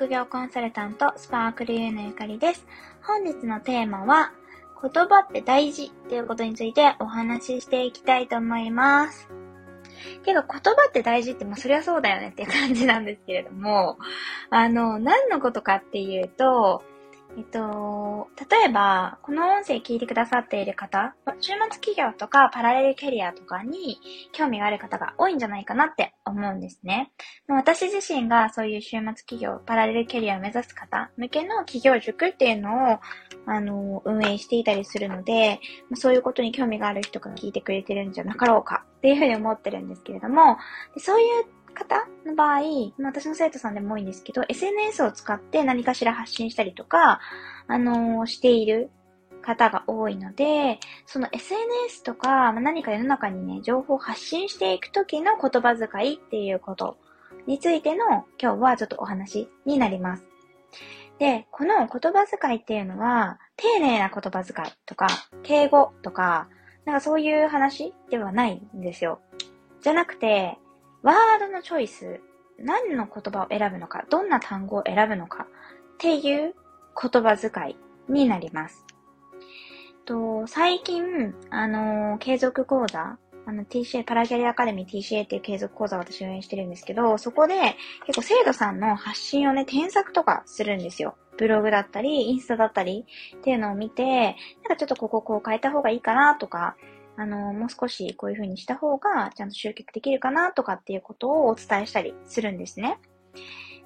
副業コンサルタント、スパークルユーのゆかりです。本日のテーマは、言葉って大事っていうことについてお話ししていきたいと思います。けど言葉って大事って、まあそりゃそうだよねっていう感じなんですけれども、あの、何のことかっていうと、えっと、例えば、この音声聞いてくださっている方、週末企業とかパラレルキャリアとかに興味がある方が多いんじゃないかなって思うんですね。私自身がそういう週末企業、パラレルキャリアを目指す方向けの企業塾っていうのを、あの、運営していたりするので、そういうことに興味がある人が聞いてくれてるんじゃなかろうかっていうふうに思ってるんですけれども、そういう方の場合、私の生徒さんでも多いんですけど、SNS を使って何かしら発信したりとか、あのー、している方が多いので、その SNS とか、ま何か世の中にね、情報を発信していくときの言葉遣いっていうことについての今日はちょっとお話になります。で、この言葉遣いっていうのは、丁寧な言葉遣いとか、敬語とか、なんかそういう話ではないんですよ。じゃなくて、ワードのチョイス、何の言葉を選ぶのか、どんな単語を選ぶのかっていう言葉遣いになります。と最近、あのー、継続講座、あの TCA、パラギャリアカデミー TCA っていう継続講座を私運営してるんですけど、そこで結構生徒さんの発信をね、添削とかするんですよ。ブログだったり、インスタだったりっていうのを見て、なんかちょっとこここう変えた方がいいかなとか、あの、もう少しこういう風にした方がちゃんと集客できるかなとかっていうことをお伝えしたりするんですね。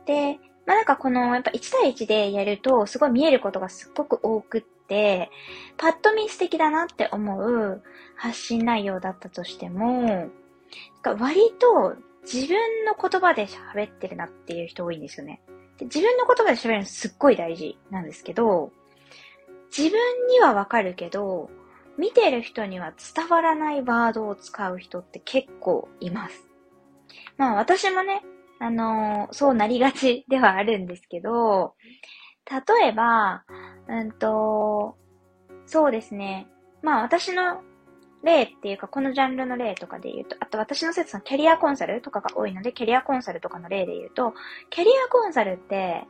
で、まあ、なんかこの、やっぱ1対1でやると、すごい見えることがすっごく多くって、パッと見素敵だなって思う発信内容だったとしても、割と自分の言葉で喋ってるなっていう人多いんですよね。で自分の言葉で喋るのすっごい大事なんですけど、自分にはわかるけど、見てる人には伝わらないワードを使う人って結構います。まあ私もね、あのー、そうなりがちではあるんですけど、例えば、うんと、そうですね。まあ私の例っていうか、このジャンルの例とかで言うと、あと私の説のキャリアコンサルとかが多いので、キャリアコンサルとかの例で言うと、キャリアコンサルって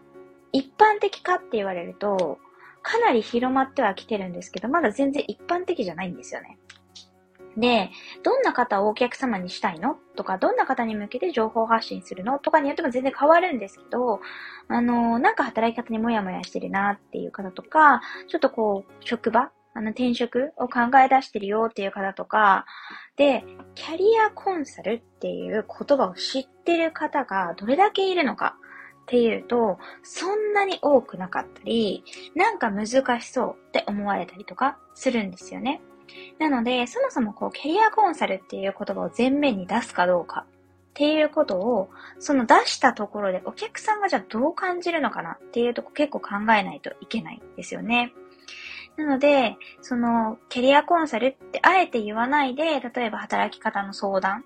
一般的かって言われると、かなり広まってはきてるんですけど、まだ全然一般的じゃないんですよね。で、どんな方をお客様にしたいの？とか、どんな方に向けて情報発信するの？とかによっても全然変わるんですけど、あの、なんか働き方にもやもやしてるなっていう方とか、ちょっとこう、職場？あの、転職を考え出してるよっていう方とか、で、キャリアコンサルっていう言葉を知ってる方がどれだけいるのか。っていうと、そんなに多くなかったり、なんか難しそうって思われたりとかするんですよね。なので、そもそもこう、キャリアコンサルっていう言葉を前面に出すかどうかっていうことを、その出したところでお客さんがじゃあどう感じるのかなっていうとこ結構考えないといけないんですよね。なので、その、キャリアコンサルってあえて言わないで、例えば働き方の相談、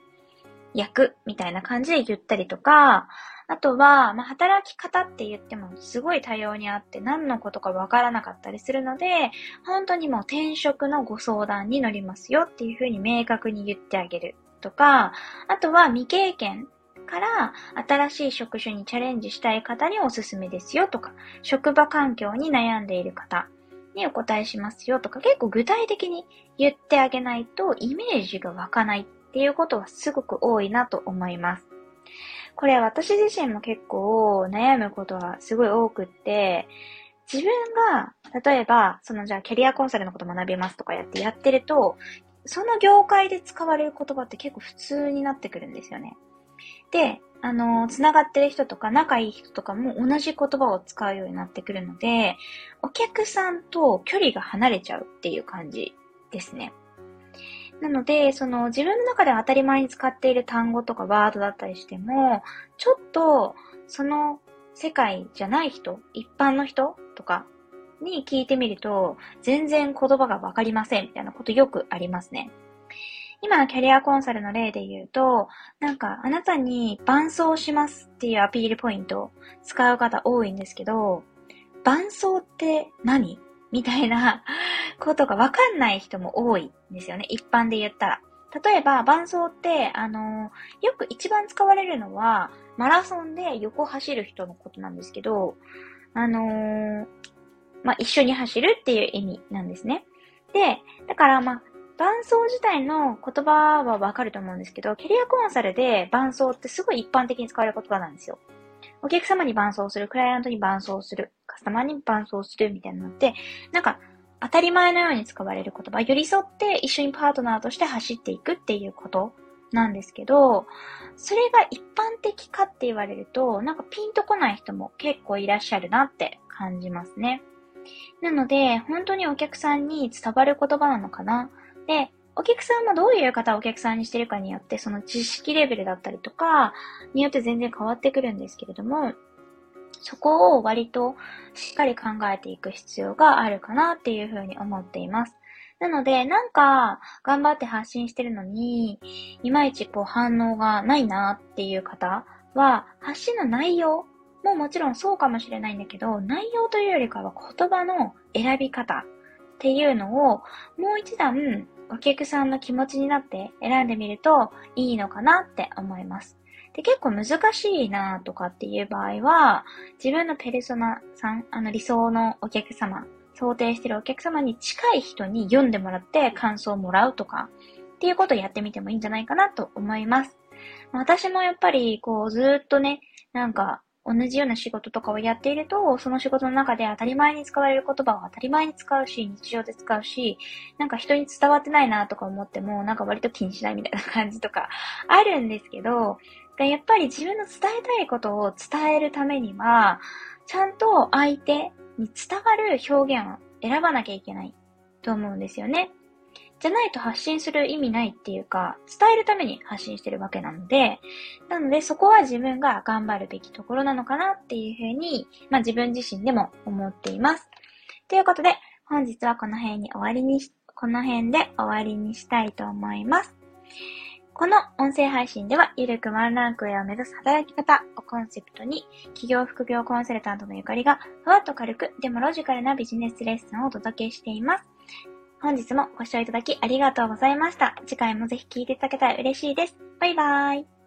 役みたいな感じで言ったりとか、あとは、まあ、働き方って言ってもすごい多様にあって何のことかわからなかったりするので、本当にもう転職のご相談に乗りますよっていうふうに明確に言ってあげるとか、あとは未経験から新しい職種にチャレンジしたい方におすすめですよとか、職場環境に悩んでいる方にお答えしますよとか、結構具体的に言ってあげないとイメージが湧かないっていうことはすごく多いなと思います。これ私自身も結構悩むことはすごい多くって、自分が、例えば、そのじゃあキャリアコンサルのこと学びますとかやってやってると、その業界で使われる言葉って結構普通になってくるんですよね。で、あの、つながってる人とか仲いい人とかも同じ言葉を使うようになってくるので、お客さんと距離が離れちゃうっていう感じですね。なので、その自分の中で当たり前に使っている単語とかワードだったりしても、ちょっとその世界じゃない人、一般の人とかに聞いてみると、全然言葉がわかりませんみたいなことよくありますね。今のキャリアコンサルの例で言うと、なんかあなたに伴奏しますっていうアピールポイントを使う方多いんですけど、伴奏って何？みたいなことがわかんない人も多いんですよね。一般で言ったら。例えば、伴走って、あのー、よく一番使われるのは、マラソンで横走る人のことなんですけど、あのー、まあ、一緒に走るっていう意味なんですね。で、だから、まあ、伴走自体の言葉はわかると思うんですけど、キャリアコンサルで伴走ってすごい一般的に使われる言葉なんですよ。お客様に伴走する、クライアントに伴走する、カスタマーに伴走するみたいなのって、なんか、当たり前のように使われる言葉、寄り添って一緒にパートナーとして走っていくっていうことなんですけど、それが一般的かって言われると、なんかピンとこない人も結構いらっしゃるなって感じますね。なので、本当にお客さんに伝わる言葉なのかな。で、お客さんもどういう方をお客さんにしてるかによって、その知識レベルだったりとか、によって全然変わってくるんですけれども、そこを割としっかり考えていく必要があるかなっていうふうに思っています。なので、なんか、頑張って発信してるのに、いまいちこう反応がないなっていう方は、発信の内容ももちろんそうかもしれないんだけど、内容というよりかは言葉の選び方っていうのを、もう一段お客さんの気持ちになって選んでみるといいのかなって思います。で、結構難しいなとかっていう場合は、自分のペルソナさん、あの理想のお客様、想定してるお客様に近い人に読んでもらって感想をもらうとか、っていうことをやってみてもいいんじゃないかなと思います。私もやっぱり、こう、ずっとね、なんか、同じような仕事とかをやっていると、その仕事の中で当たり前に使われる言葉を当たり前に使うし、日常で使うし、なんか人に伝わってないなとか思っても、なんか割と気にしないみたいな感じとかあるんですけど、やっぱり自分の伝えたいことを伝えるためには、ちゃんと相手に伝わる表現を選ばなきゃいけないと思うんですよね。じゃないと発信する意味ないっていうか、伝えるために発信してるわけなので、なのでそこは自分が頑張るべきところなのかなっていうふうに、まあ自分自身でも思っています。ということで、本日はこの辺に終わりにし、この辺で終わりにしたいと思います。この音声配信では、ゆるくワンランク上を目指す働き方をコンセプトに、企業副業コンサルタントのゆかりが、ふわっと軽く、でもロジカルなビジネスレッスンをお届けしています。本日もご視聴いただきありがとうございました。次回もぜひ聴いていただけたら嬉しいです。バイバーイ。